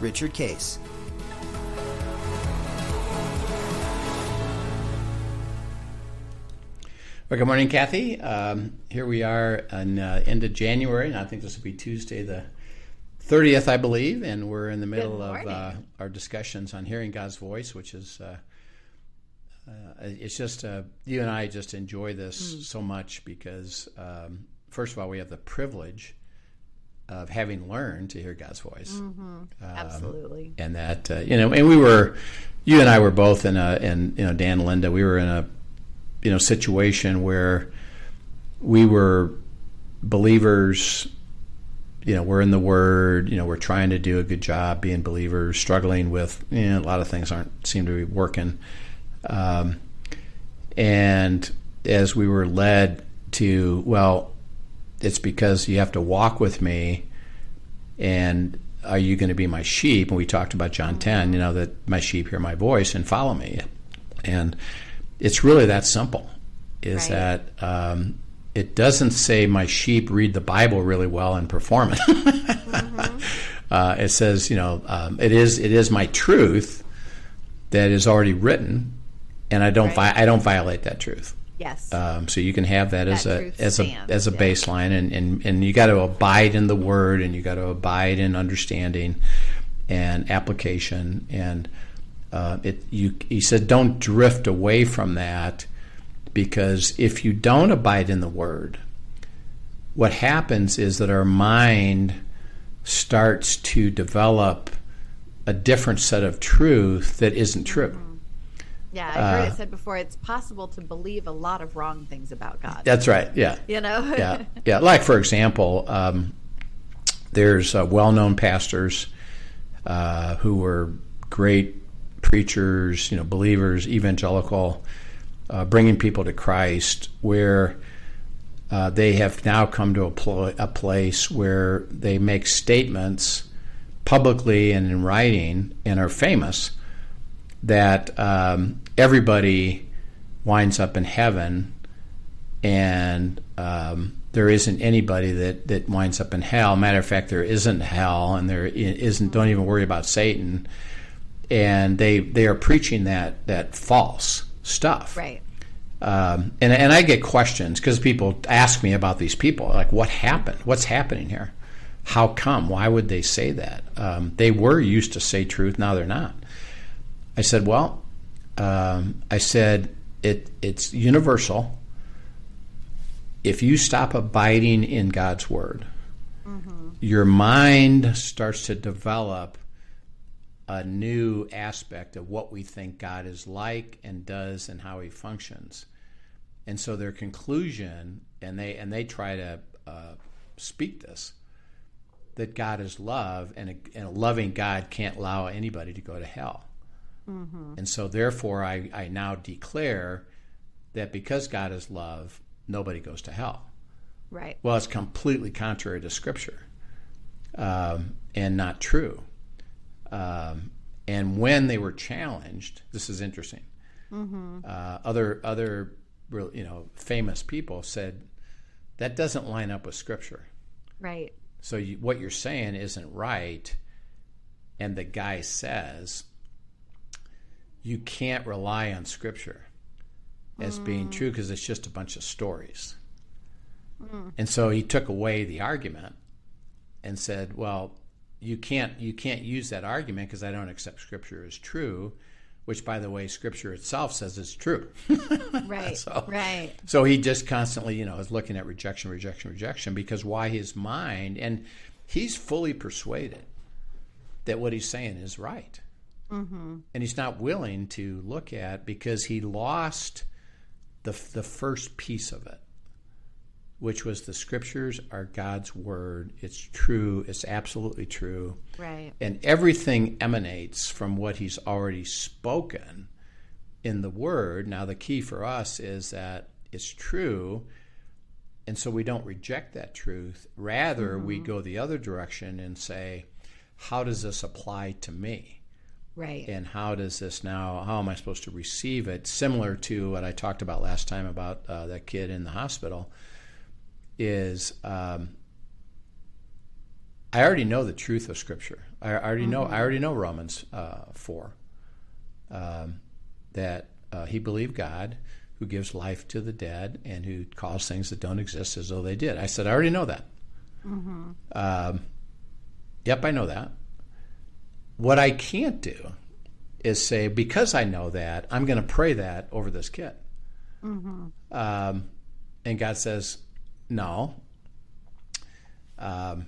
Richard Case. Well, good morning, Kathy. Um, here we are on uh, end of January, and I think this will be Tuesday the 30th, I believe, and we're in the middle of uh, our discussions on hearing God's voice, which is uh, uh it's just uh, you and I just enjoy this mm. so much because um, first of all, we have the privilege of having learned to hear God's voice. Mm-hmm. Um, Absolutely. And that, uh, you know, and we were, you and I were both in a, and, you know, Dan and Linda, we were in a, you know, situation where we were believers, you know, we're in the Word, you know, we're trying to do a good job being believers, struggling with, you know, a lot of things aren't, seem to be working. Um, and as we were led to, well, it's because you have to walk with me and are you going to be my sheep and we talked about john 10 you know that my sheep hear my voice and follow me and it's really that simple is right. that um, it doesn't say my sheep read the bible really well and perform it mm-hmm. uh, it says you know um, it is it is my truth that is already written and i don't right. vi- i don't violate that truth Yes. Um, so you can have that, that as a as stands, a as a baseline, and and and you got to abide in the word, and you got to abide in understanding and application, and uh, it you he said don't drift away from that because if you don't abide in the word, what happens is that our mind starts to develop a different set of truth that isn't true. Yeah, I've heard uh, it said before. It's possible to believe a lot of wrong things about God. That's right. Yeah. You know. yeah. Yeah. Like for example, um, there's uh, well-known pastors uh, who were great preachers, you know, believers, evangelical, uh, bringing people to Christ, where uh, they have now come to a, pl- a place where they make statements publicly and in writing and are famous that um, everybody winds up in heaven, and um, there isn't anybody that, that winds up in hell. Matter of fact, there isn't hell, and there isn't. Don't even worry about Satan. And they they are preaching that that false stuff. Right. Um, and and I get questions because people ask me about these people, like what happened, what's happening here, how come, why would they say that? Um, they were used to say truth, now they're not. I said, well, um, I said, it, it's universal. If you stop abiding in God's word, mm-hmm. your mind starts to develop a new aspect of what we think God is like and does and how he functions. And so their conclusion, and they and they try to uh, speak this, that God is love, and a, and a loving God can't allow anybody to go to hell. Mm-hmm. And so, therefore, I, I now declare that because God is love, nobody goes to hell. Right. Well, it's completely contrary to Scripture um, and not true. Um, and when they were challenged, this is interesting. Mm-hmm. Uh, other other you know famous people said that doesn't line up with Scripture. Right. So you, what you're saying isn't right, and the guy says you can't rely on scripture as mm. being true because it's just a bunch of stories. Mm. And so he took away the argument and said, "Well, you can't you can't use that argument because I don't accept scripture as true." Which, by the way, Scripture itself says is true. right. so, right. So he just constantly, you know, is looking at rejection, rejection, rejection because why his mind and he's fully persuaded that what he's saying is right. Mm-hmm. And he's not willing to look at because he lost the the first piece of it. which was the scriptures are God's word. It's true. It's absolutely true. Right. And everything emanates from what He's already spoken in the word. Now, the key for us is that it's true. And so we don't reject that truth. Rather, mm-hmm. we go the other direction and say, how does this apply to me? Right. And how does this now, how am I supposed to receive it? Similar to what I talked about last time about uh, that kid in the hospital, is um, I already know the truth of Scripture. I already mm-hmm. know. I already know Romans uh, four. Um, that uh, he believed God, who gives life to the dead and who calls things that don't exist as though they did. I said, I already know that. Mm-hmm. Um, yep, I know that. What I can't do is say, because I know that, I'm going to pray that over this kid. Mm-hmm. Um, and God says, no. Um,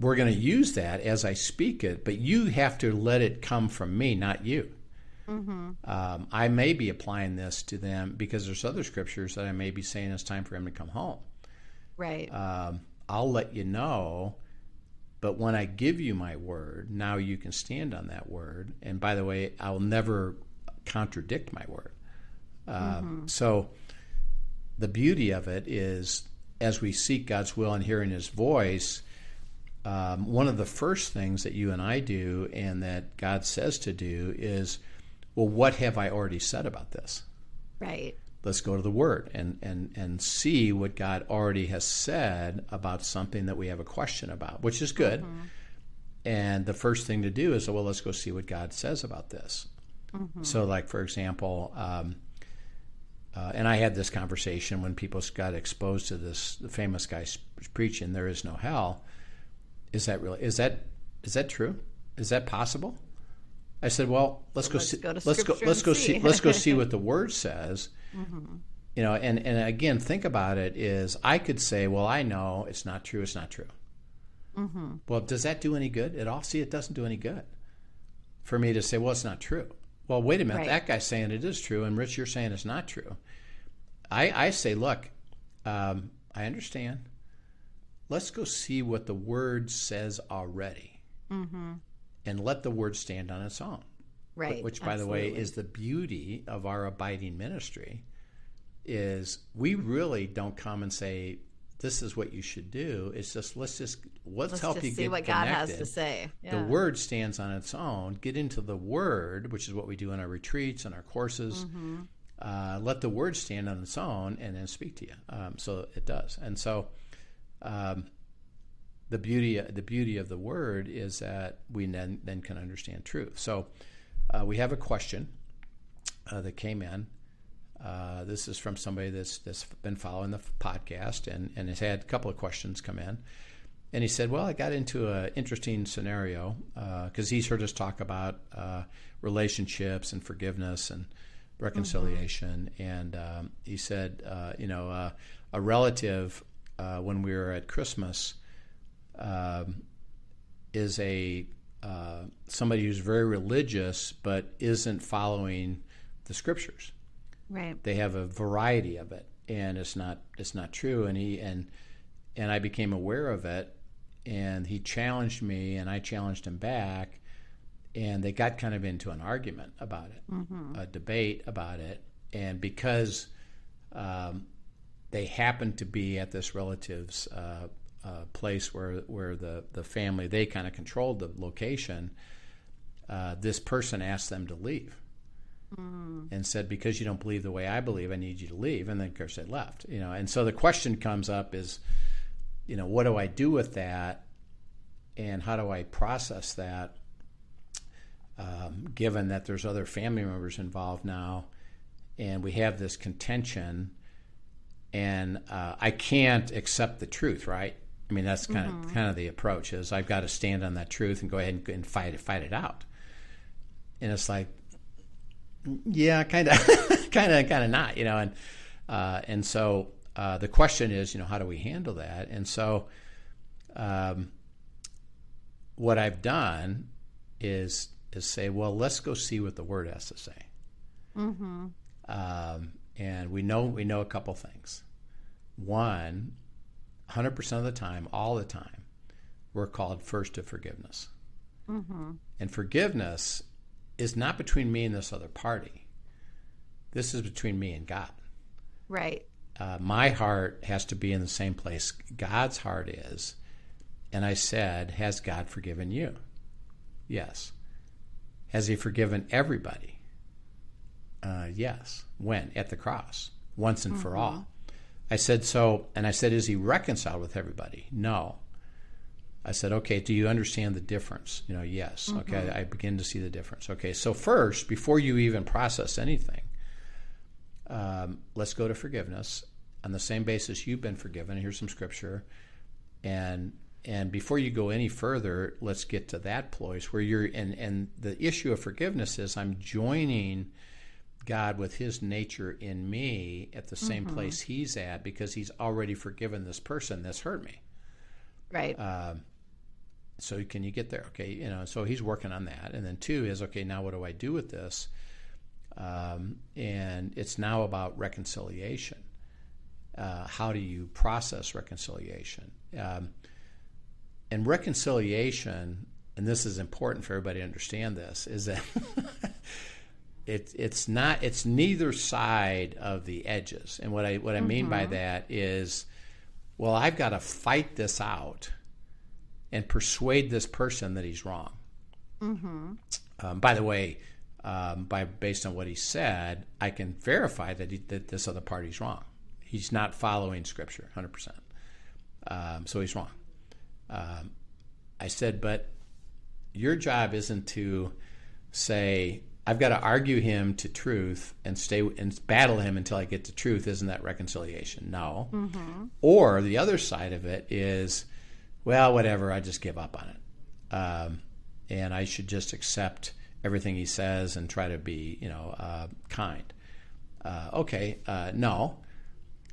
we're going to use that as I speak it, but you have to let it come from me, not you. Mm-hmm. Um, I may be applying this to them because there's other scriptures that I may be saying it's time for him to come home. Right. Um, I'll let you know but when I give you my word, now you can stand on that word. And by the way, I'll never contradict my word. Uh, mm-hmm. So the beauty of it is as we seek God's will and hearing His voice, um, one of the first things that you and I do and that God says to do is, well, what have I already said about this? Right let's go to the Word and, and, and see what God already has said about something that we have a question about, which is good. Mm-hmm. And the first thing to do is, well, let's go see what God says about this. Mm-hmm. So, like, for example, um, uh, and I had this conversation when people got exposed to this the famous guy preaching, "There is no hell." Is that really? Is that is that true? Is that possible? I said, well, let's go let's see. Go let's go. Let's go see. let's go see what the word says. Mm-hmm. You know, and and again, think about it. Is I could say, well, I know it's not true. It's not true. Mm-hmm. Well, does that do any good at all? See, it doesn't do any good for me to say, well, it's not true. Well, wait a minute. Right. That guy's saying it is true, and Rich, you're saying it's not true. I I say, look, um, I understand. Let's go see what the word says already. Mm-hmm and let the word stand on its own. Right. Which, by absolutely. the way, is the beauty of our abiding ministry. Is we really don't come and say this is what you should do. It's just let's just let's, let's help just you see get what connected. God has to say. Yeah. The word stands on its own. Get into the word, which is what we do in our retreats and our courses. Mm-hmm. Uh, let the word stand on its own and then speak to you. Um, so it does. And so um, the beauty the beauty of the word is that we then then can understand truth. So uh, we have a question uh, that came in. Uh, this is from somebody that's that's been following the podcast and and has had a couple of questions come in. And he said, "Well, I got into an interesting scenario because uh, he's heard us talk about uh, relationships and forgiveness and reconciliation." Mm-hmm. And um, he said, uh, "You know, a relative when we were at Christmas." um, is a uh, somebody who's very religious but isn't following the scriptures. Right. They have a variety of it, and it's not it's not true. And he and and I became aware of it, and he challenged me, and I challenged him back, and they got kind of into an argument about it, mm-hmm. a debate about it, and because. Um, they happened to be at this relative's uh, uh, place where where the the family they kind of controlled the location. Uh, this person asked them to leave mm. and said, "Because you don't believe the way I believe, I need you to leave." And then, of course, they left. You know, and so the question comes up: is you know, what do I do with that, and how do I process that? Um, given that there's other family members involved now, and we have this contention, and uh, I can't accept the truth, right? I mean, that's kind mm-hmm. of kind of the approach is I've got to stand on that truth and go ahead and, and fight it, fight it out. And it's like, yeah, kind of, kind of, kind of not, you know. And uh, and so uh, the question is, you know, how do we handle that? And so, um, what I've done is is say, well, let's go see what the word has to say. Mm-hmm. Um, and we know we know a couple things. one, 100% of the time, all the time, we're called first to forgiveness. Mm-hmm. And forgiveness is not between me and this other party. This is between me and God. Right. Uh, my heart has to be in the same place God's heart is. And I said, Has God forgiven you? Yes. Has He forgiven everybody? Uh, yes. When? At the cross, once and mm-hmm. for all. I said, So, and I said, Is He reconciled with everybody? No. I said, okay, do you understand the difference? You know, yes. Mm-hmm. Okay, I begin to see the difference. Okay, so first, before you even process anything, um, let's go to forgiveness on the same basis you've been forgiven. Here's some scripture, and and before you go any further, let's get to that place where you're. And and the issue of forgiveness is I'm joining God with His nature in me at the same mm-hmm. place He's at because He's already forgiven this person that's hurt me. Right. Um, so can you get there? Okay, you know, so he's working on that. And then two is okay. Now what do I do with this? Um, and it's now about reconciliation. Uh, how do you process reconciliation? Um, and reconciliation, and this is important for everybody to understand this, is that it, it's not it's neither side of the edges. And what I what I mm-hmm. mean by mm-hmm. that is, well, I've got to fight this out and persuade this person that he's wrong. Mm-hmm. Um, by the way, um, by based on what he said, I can verify that, he, that this other party's wrong. He's not following Scripture, hundred um, percent. So he's wrong. Um, I said, but your job isn't to say I've got to argue him to truth and stay and battle him until I get to truth. Isn't that reconciliation? No. Mm-hmm. Or the other side of it is well, whatever, I just give up on it. Um, and I should just accept everything he says and try to be, you know, uh, kind. Uh, okay, uh, no,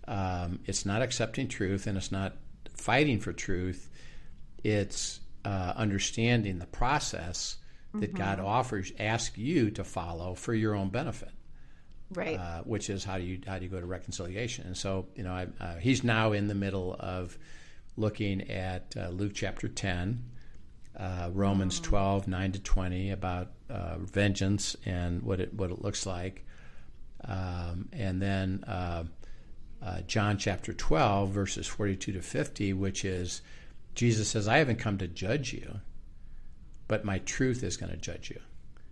um, it's not accepting truth and it's not fighting for truth. It's uh, understanding the process that mm-hmm. God offers, ask you to follow for your own benefit. Right. Uh, which is how do you how do you go to reconciliation? And so, you know, I, uh, he's now in the middle of looking at uh, Luke chapter 10, uh, Romans 12, 9 to 20, about uh, vengeance and what it, what it looks like. Um, and then uh, uh, John chapter 12, verses 42 to 50, which is Jesus says, I haven't come to judge you, but my truth is going to judge you.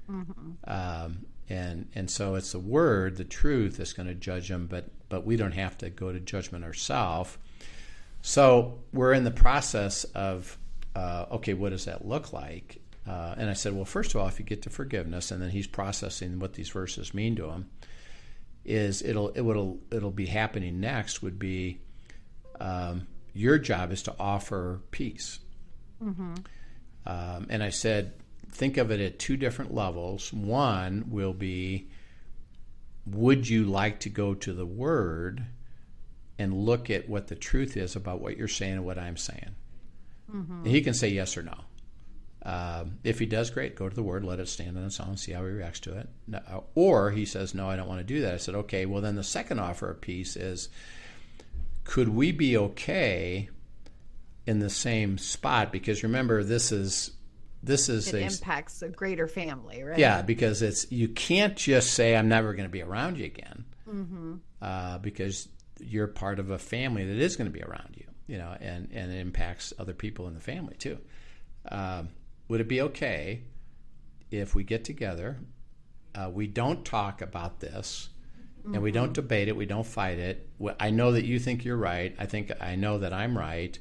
Mm-hmm. Um, and and so it's the word, the truth, that's going to judge them. But but we don't have to go to judgment ourselves. So we're in the process of, uh, okay, what does that look like? Uh, and I said, well, first of all, if you get to forgiveness, and then he's processing what these verses mean to him, is it'll it will it'll be happening next would be um, your job is to offer peace. Mm-hmm. Um, and I said, think of it at two different levels. One will be, would you like to go to the Word? and look at what the truth is about what you're saying and what I'm saying. Mm-hmm. And he can say yes or no. Um, if he does, great. Go to the word, let it stand on its own, see how he reacts to it. No, or he says, no, I don't want to do that. I said, okay. Well, then the second offer of peace is, could we be okay in the same spot? Because remember, this is this is it a, impacts a greater family, right? Yeah, because it's you can't just say I'm never going to be around you again, mm-hmm. uh, because you're part of a family that is going to be around you, you know, and, and it impacts other people in the family too. Um, would it be okay if we get together, uh, we don't talk about this, mm-hmm. and we don't mm-hmm. debate it, we don't fight it? I know that you think you're right. I think I know that I'm right,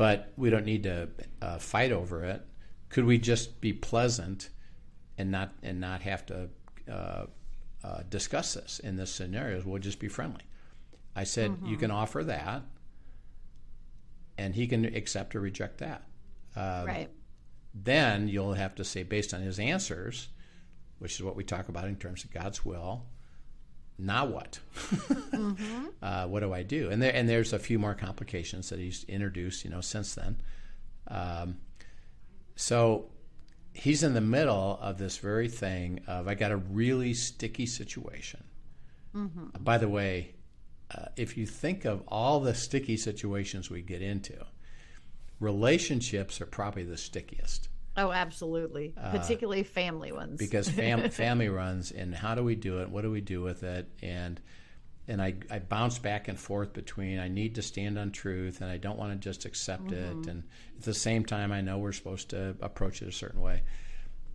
but we don't need to uh, fight over it. Could we just be pleasant and not and not have to uh, uh discuss this in this scenario? We'll just be friendly. I said, mm-hmm. you can offer that, and he can accept or reject that. Um, right. Then you'll have to say, based on his answers, which is what we talk about in terms of God's will, now what? mm-hmm. uh, what do I do? And there, and there's a few more complications that he's introduced, you know, since then. Um, so he's in the middle of this very thing of I got a really sticky situation. Mm-hmm. by the way, uh, if you think of all the sticky situations we get into, relationships are probably the stickiest. Oh, absolutely. Uh, Particularly family ones. because fam- family runs, and how do we do it? What do we do with it? And and I, I bounce back and forth between I need to stand on truth and I don't want to just accept mm-hmm. it. And at the same time, I know we're supposed to approach it a certain way.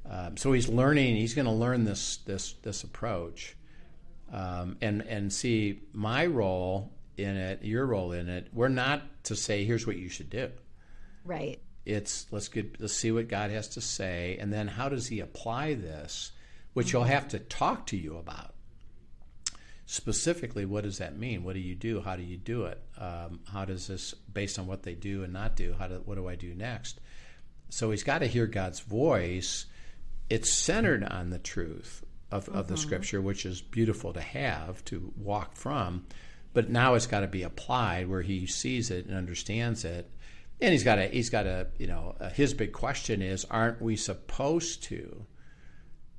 Um, so he's learning. He's going to learn this this this approach, um, and and see my role in it, your role in it. We're not to say here's what you should do. Right. It's let's get let's see what God has to say, and then how does He apply this, which. He'll have to talk to you about specifically, what does that mean? What do you do? How do you do it? Um, how does this, based on what they do and not do, how do, what do I do next? So he's got to hear God's voice. It's centered on the truth of, mm-hmm. of the mm-hmm. scripture, which is beautiful to have, to walk from. But now it's got to be applied where he sees it and understands it. And he's got a, he's got a, you know, his big question is, aren't we supposed to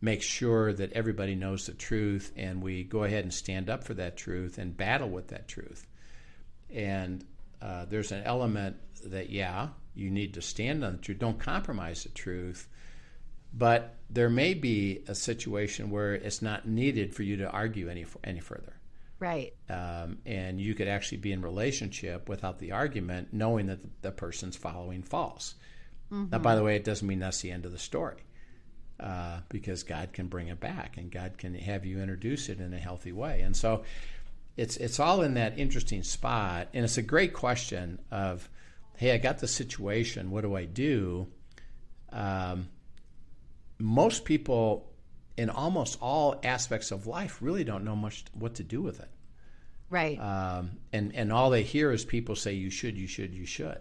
make sure that everybody knows the truth and we go ahead and stand up for that truth and battle with that truth. And uh, there's an element that, yeah, you need to stand on the truth. Don't compromise the truth. But there may be a situation where it's not needed for you to argue any any further. Right. Um, and you could actually be in relationship without the argument, knowing that the, the person's following false. Mm-hmm. Now, by the way, it doesn't mean that's the end of the story uh, because God can bring it back and God can have you introduce it in a healthy way. And so it's it's all in that interesting spot, and it's a great question of, hey, I got the situation. What do I do? Um, most people in almost all aspects of life really don't know much what to do with it. Right. Um, and and all they hear is people say you should, you should, you should.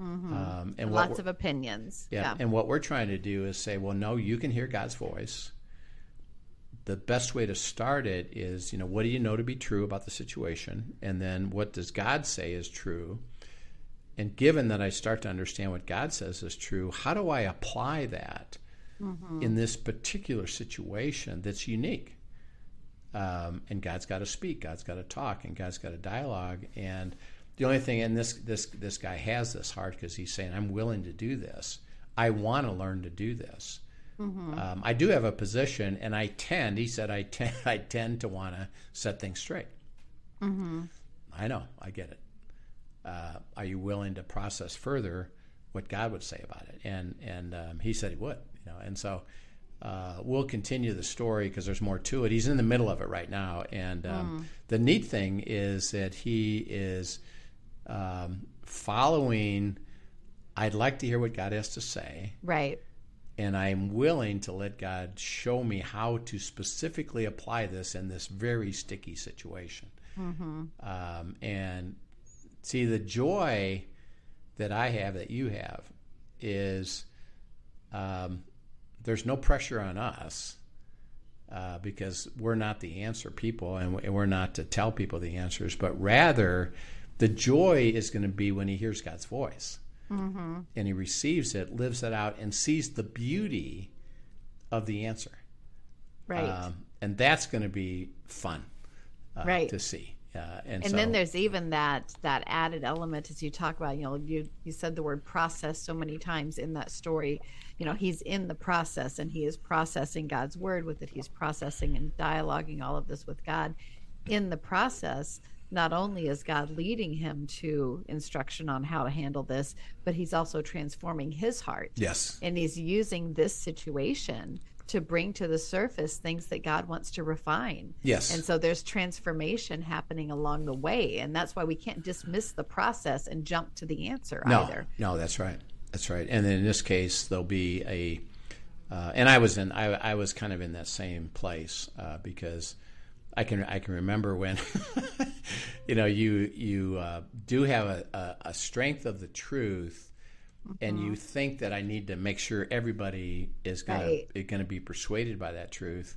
Mm-hmm. Um, and lots of opinions. Yeah, yeah. And what we're trying to do is say, well, no, you can hear God's voice. The best way to start it is, you know, what do you know to be true about the situation? And then what does God say is true? And given that I start to understand what God says is true, how do I apply that mm-hmm. in this particular situation that's unique? Um, and God's got to speak, God's got to talk, and God's got to dialogue. And the only thing, and this this this guy has this heart because he's saying, "I'm willing to do this. I want to learn to do this." Mm-hmm. Um, I do have a position, and I tend. He said, "I tend. I tend to want to set things straight." Mm-hmm. I know. I get it. Uh, are you willing to process further what God would say about it? And and um, he said he would. You know, and so. Uh, we'll continue the story because there's more to it. He's in the middle of it right now, and um, mm. the neat thing is that he is um, following. I'd like to hear what God has to say. Right. And I'm willing to let God show me how to specifically apply this in this very sticky situation. Mm-hmm. Um, and see, the joy that I have, that you have, is um, there's no pressure on us uh, because we're not the answer people and we're not to tell people the answers, but rather the joy is going to be when he hears God's voice mm-hmm. and he receives it, lives it out, and sees the beauty of the answer. Right. Um, and that's going to be fun uh, right. to see. Uh, and, and so, then there's even that that added element as you talk about you know you you said the word process so many times in that story you know he's in the process and he is processing god's word with it he's processing and dialoguing all of this with god in the process not only is God leading him to instruction on how to handle this, but he's also transforming his heart. Yes. And he's using this situation to bring to the surface things that God wants to refine. Yes. And so there's transformation happening along the way. And that's why we can't dismiss the process and jump to the answer no, either. No, that's right. That's right. And in this case, there'll be a, uh, and I was in, I, I was kind of in that same place uh, because I can I can remember when you know you you uh, do have a, a, a, strength of the truth, mm-hmm. and you think that I need to make sure everybody is going right. to be persuaded by that truth.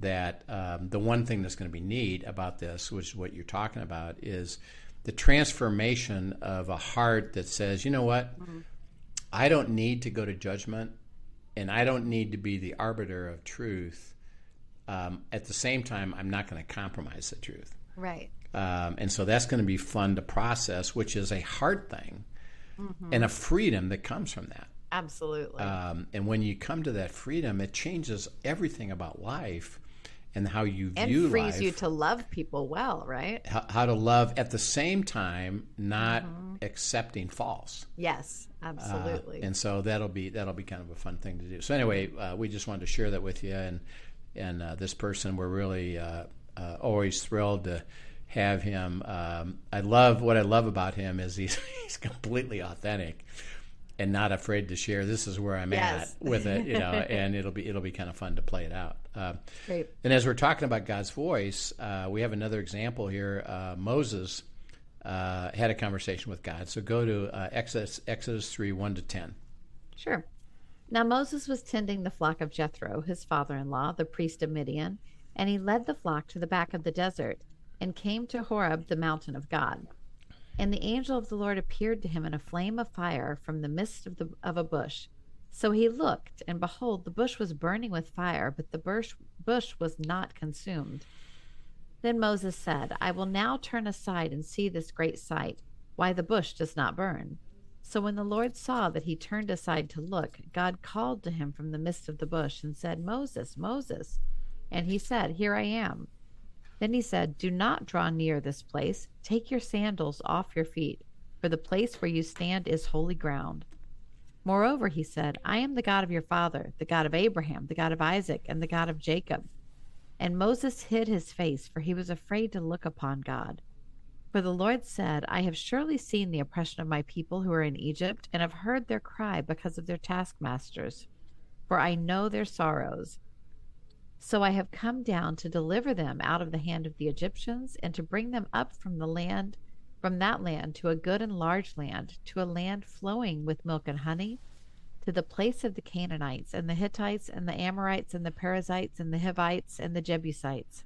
That um, the one thing that's going to be neat about this, which is what you're talking about, is the transformation of a heart that says, you know what, mm-hmm. I don't need to go to judgment, and I don't need to be the arbiter of truth um, at the same time, I'm not going to compromise the truth. Right. Um, and so that's going to be fun to process, which is a hard thing Mm-hmm. and a freedom that comes from that. Absolutely. Um, and when you come to that freedom, it changes everything about life and how you view life. and view frees life. you to love people well, right? how, how to love at the same time, not Mm-hmm. accepting false. Yes, absolutely. Uh, and so that'll be that'll be kind of a fun thing to do. So anyway, uh, we just wanted to share that with you, and and uh, this person we're really uh, uh, always thrilled to have him. Um, I love what I love about him is he's he's completely authentic and not afraid to share. This is where I'm Yes. at with it, you know, and it'll be it'll be kind of fun to play it out. Uh, Great. and as we're talking about God's voice, uh, we have another example here. Uh, Moses uh, had a conversation with God. So go to uh, Exodus Exodus three one to ten. Sure. Now Moses was tending the flock of Jethro, his father in law, the priest of Midian, and he led the flock to the back of the desert and came to Horeb, the mountain of God. And the angel of the Lord appeared to him in a flame of fire from the midst of, the, of a bush. So he looked, and behold, the bush was burning with fire, but the bush, bush was not consumed. Then Moses said, I will now turn aside and see this great sight, why the bush does not burn. So when the Lord saw that he turned aside to look, God called to him from the midst of the bush and said, Moses, Moses. And he said, Here I am. Then he said, Do not draw near this place. Take your sandals off your feet, for the place where you stand is holy ground. Moreover, he said, I am the God of your father, the God of Abraham, the God of Isaac, and the God of Jacob. And Moses hid his face, for he was afraid to look upon God. For the Lord said, I have surely seen the oppression of my people who are in Egypt, and have heard their cry because of their taskmasters. For I know their sorrows. So I have come down to deliver them out of the hand of the Egyptians, and to bring them up from the land, from that land to a good and large land, to a land flowing with milk and honey, to the place of the Canaanites, and the Hittites, and the Amorites, and the Perizzites, and the Hivites, and the Jebusites.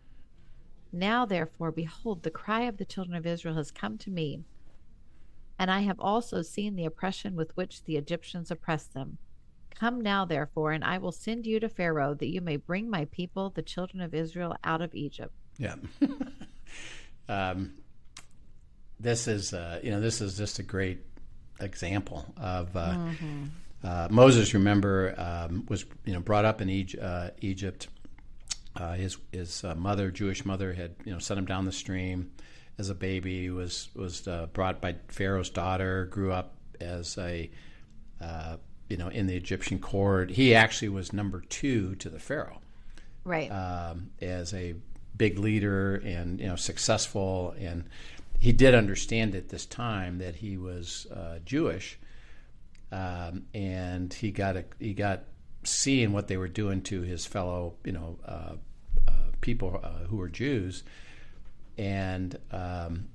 Now, therefore, behold, the cry of the children of Israel has come to me, and I have also seen the oppression with which the Egyptians oppress them. Come now, therefore, and I will send you to Pharaoh, that you may bring my people, the children of Israel, out of Egypt. Yeah. um, this is uh, you know this is just a great example of uh, uh, Moses. Remember, um, was you know brought up in Egypt. Uh, Egypt. Uh, his his uh, mother, Jewish mother, had you know sent him down the stream as a baby. Was was uh, brought by Pharaoh's daughter. Grew up as a uh, you know in the Egyptian court. He actually was number two to the Pharaoh Right. um, as a big leader and you know successful and he did understand at this time that he was uh, Jewish um, and he got a, he got seeing what they were doing to his fellow you know uh, uh, people uh, who were Jews and um,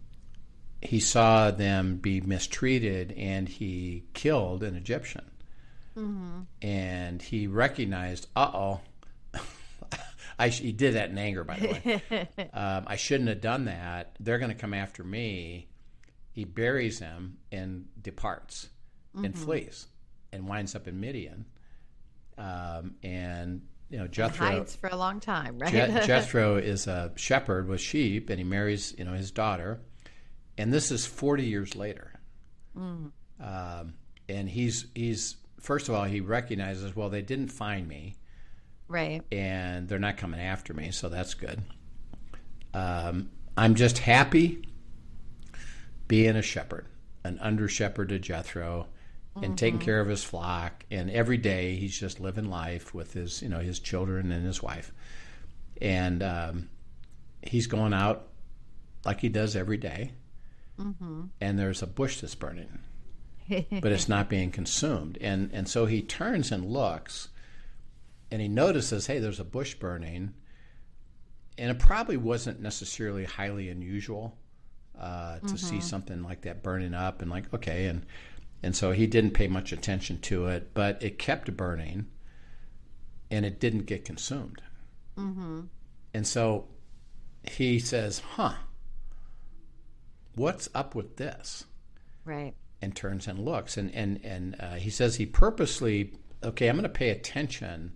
he saw them be mistreated and he killed an Egyptian and he recognized uh oh I he did that in anger, by the way. um, I shouldn't have done that. They're going to come after me. He buries him and departs and flees and winds up in Midian. Um, and you know Jethro Hides for a long time, right? Je- Jethro is a shepherd with sheep, and he marries you know his daughter. And this is forty years later. Um, and he's he's first of all he recognizes well they didn't find me right. and they're not coming after me, so that's good. Um, I'm just happy being a shepherd, an under shepherd to Jethro, and taking care of his flock. And every day he's just living life with his, you know, his children and his wife. And um, he's going out like he does every day. And there's a bush that's burning, but it's not being consumed. And and so he turns and looks and he notices, hey, there's a bush burning, and it probably wasn't necessarily highly unusual uh, to see something like that burning up, and like, okay, and and so he didn't pay much attention to it, but it kept burning, and it didn't get consumed, mm-hmm. and so he says, huh, what's up with this? Right. And turns and looks and and and uh, he says he purposely okay i'm going to pay attention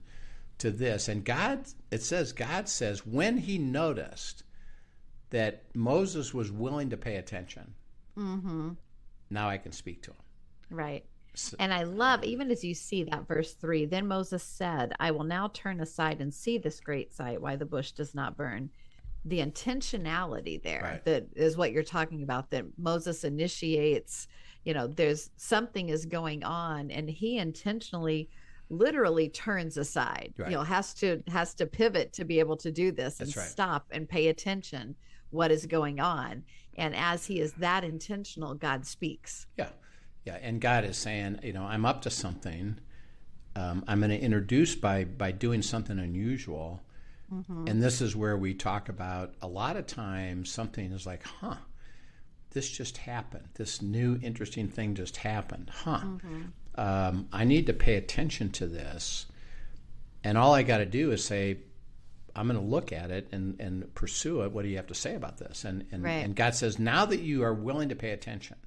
to this and god it says god says when he noticed that Moses was willing to pay attention. Mm-hmm. Now I can speak to him. Right. And I love, even as you see that verse three, then Moses said, I will now turn aside and see this great sight, why the bush does not burn. The intentionality there Right. that is what you're talking about, that Moses initiates, you know, there's something is going on and he intentionally literally turns aside Right. you know has to has to pivot to be able to do this and right. stop and pay attention what is going on and as he is that intentional god speaks Yeah, yeah. And God is saying, you know, I'm up to something. Um, I'm going to introduce by by doing something unusual. And this is where we talk about a lot of times something is like, huh, this just happened. This new interesting thing just happened. Huh. Um, I need to pay attention to this. And all I got to do is say, I'm going to look at it and, and pursue it. What do you have to say about this? And and, Right. and God says, now that you are willing to pay attention,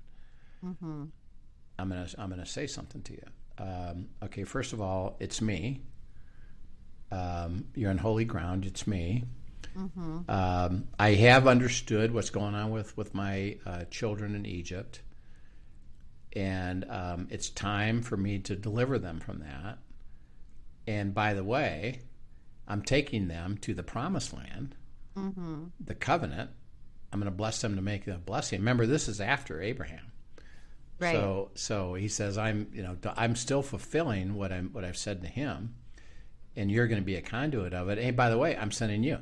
I'm gonna I'm gonna say something to you. Um, okay, first of all, it's me. Um, you're on holy ground. It's me. Um, I have understood what's going on with with my uh, children in Egypt, and um, it's time for me to deliver them from that. And by the way, I'm taking them to the promised land, the covenant. I'm going to bless them to make a blessing. Remember, this is after Abraham. right So so he says I'm you know I'm still fulfilling what I'm what I've said to him, and you're going to be a conduit of it. Hey, by the way, I'm sending you.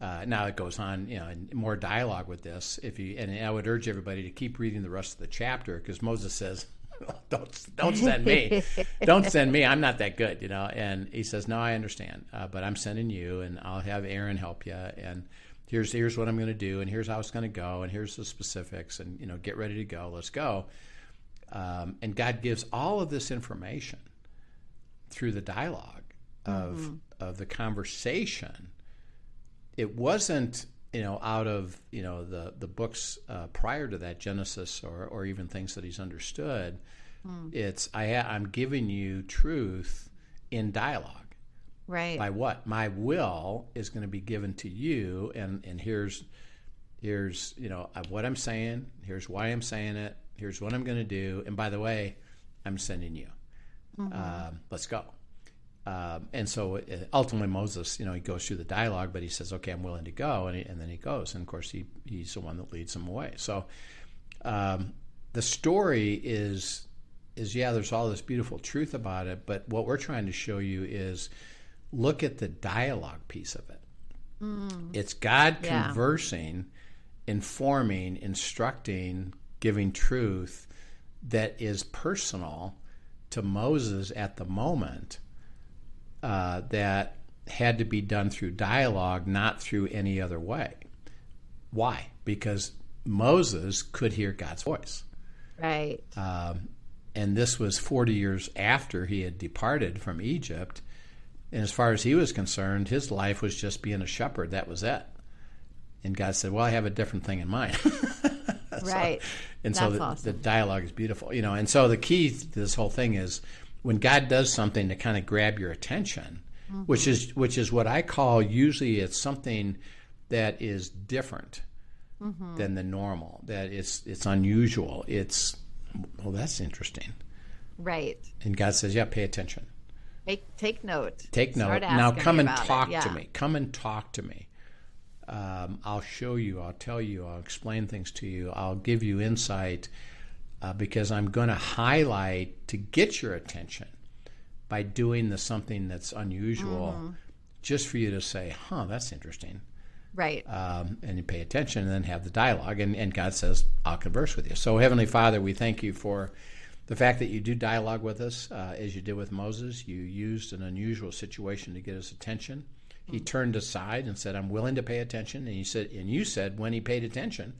Uh, now it goes on, you know, and more dialogue with this. If you and I would urge everybody to keep reading the rest of the chapter because Moses says, "Don't don't send me, don't send me. I'm not that good," you know. And he says, "No, I understand, uh, but I'm sending you, and I'll have Aaron help you, and here's here's what I'm going to do, and here's how it's going to go, and here's the specifics, and you know, get ready to go. Let's go." Um, and God gives all of this information through the dialogue of of the conversation it wasn't you know out of you know the the books uh, prior to that Genesis or or even things that he's understood. It's I ha- I'm giving you truth in dialogue. right By what my will is going to be given to you, and and here's here's you know uh, what I'm saying. Here's why I'm saying it. Here's what I'm going to do. And by the way, I'm sending you. Um, let's go. Um, and so uh, ultimately Moses, you know, he goes through the dialogue, but he says, "Okay, I'm willing to go," and, he, and then he goes. And of course, he he's the one that leads him away. So um, the story is is yeah, there's all this beautiful truth about it, but what we're trying to show you is look at the dialogue piece of it. It's God Yeah. conversing, informing, instructing, giving truth that is personal to Moses at the moment uh, that had to be done through dialogue, not through any other way. Why? Because Moses could hear God's voice. right Um, and this was 40 years after he had departed from Egypt. And as far as he was concerned, his life was just being a shepherd. That was it. And God said, Well, I have a different thing in mind. right And so the, awesome. the dialogue is beautiful, you know. And so the key to this whole thing is when God does something to kind of grab your attention, Mm-hmm. which is which is what I call usually it's something that is different Mm-hmm. than the normal. That it's it's unusual. It's well, that's interesting. right And God says, "Yeah, pay attention. take take note Take note. Now come and talk Yeah. to me. Come and talk to me. Um, I'll show you. I'll tell you. I'll explain things to you. I'll give you insight uh, because I'm going to highlight to get your attention by doing the something that's unusual, Mm-hmm. just for you to say, "Huh, that's interesting." right um, and you pay attention and then have the dialogue. And, and God says, I'll converse with you. So, Heavenly Father, we thank you for the fact that you do dialogue with us uh, as you did with Moses. You used an unusual situation to get his attention. He turned aside and said, I'm willing to pay attention. And you said, and you said when he paid attention,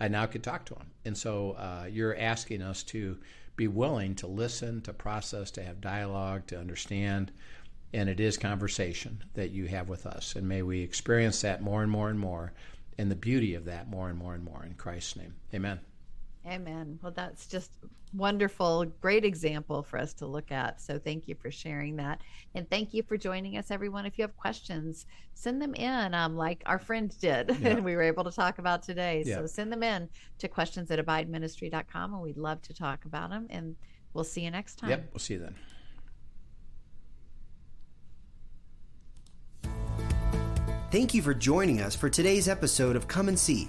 I now could talk to him. And so uh, you're asking us to be willing to listen, to process, to have dialogue, to understand. And it is conversation that you have with us. And may we experience that more and more and more, and the beauty of that more and more and more. In Christ's name, amen. Amen. Well, that's just wonderful, great example for us to look at. So thank you for sharing that. And thank you for joining us, everyone. If you have questions, send them in, um, like our friend did, yeah. and we were able to talk about today. Yeah. So send them in to questions at abideministry.com, and we'd love to talk about them. And we'll see you next time. Yep, we'll see you then. Thank you for joining us for today's episode of Come and See